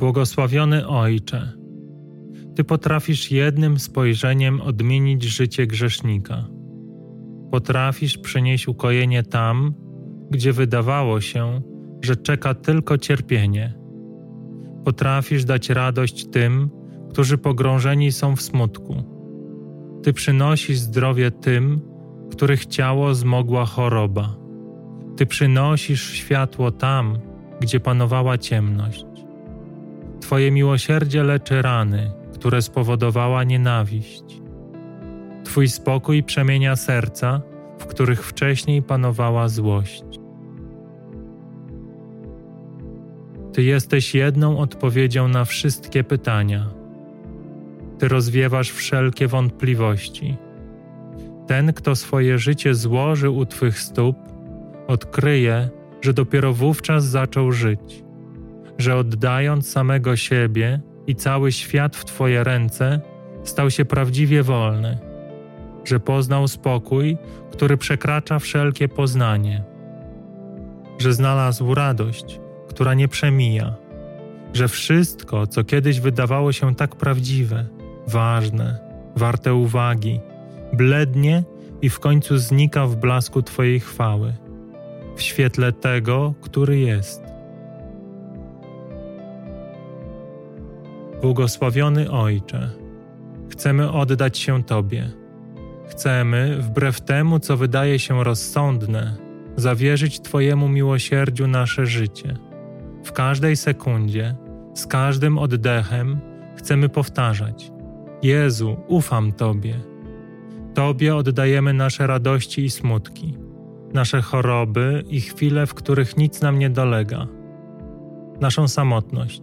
Błogosławiony Ojcze, Ty potrafisz jednym spojrzeniem odmienić życie grzesznika. Potrafisz przynieść ukojenie tam, gdzie wydawało się, że czeka tylko cierpienie. Potrafisz dać radość tym, którzy pogrążeni są w smutku. Ty przynosisz zdrowie tym, których ciało zmogła choroba. Ty przynosisz światło tam, gdzie panowała ciemność. Twoje miłosierdzie leczy rany, które spowodowała nienawiść. Twój spokój przemienia serca, w których wcześniej panowała złość. Ty jesteś jedną odpowiedzią na wszystkie pytania. Ty rozwiewasz wszelkie wątpliwości. Ten, kto swoje życie złoży u Twych stóp, odkryje, że dopiero wówczas zaczął żyć, że oddając samego siebie i cały świat w Twoje ręce, stał się prawdziwie wolny, że poznał spokój, który przekracza wszelkie poznanie, że znalazł radość, która nie przemija, że wszystko, co kiedyś wydawało się tak prawdziwe, ważne, warte uwagi, blednie i w końcu znika w blasku Twojej chwały, w świetle tego, który jest. Błogosławiony Ojcze, chcemy oddać się Tobie. Chcemy, wbrew temu, co wydaje się rozsądne, zawierzyć Twojemu miłosierdziu nasze życie. W każdej sekundzie, z każdym oddechem chcemy powtarzać: Jezu, ufam Tobie. Tobie oddajemy nasze radości i smutki, nasze choroby i chwile, w których nic nam nie dolega, naszą samotność,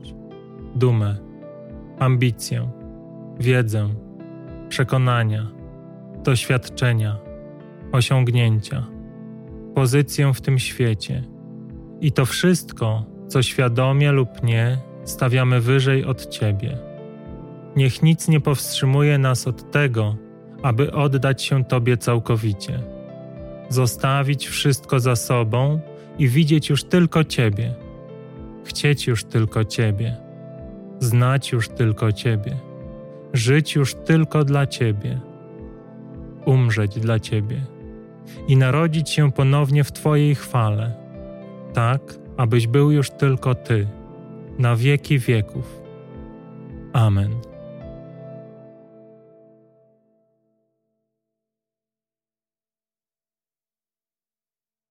dumę, ambicję, wiedzę, przekonania, doświadczenia, osiągnięcia, pozycję w tym świecie. I to wszystko, co świadomie lub nie stawiamy wyżej od Ciebie. Niech nic nie powstrzymuje nas od tego, aby oddać się Tobie całkowicie, zostawić wszystko za sobą i widzieć już tylko Ciebie, chcieć już tylko Ciebie, znać już tylko Ciebie, żyć już tylko dla Ciebie, umrzeć dla Ciebie i narodzić się ponownie w Twojej chwale, tak, abyś był już tylko Ty, na wieki wieków. Amen.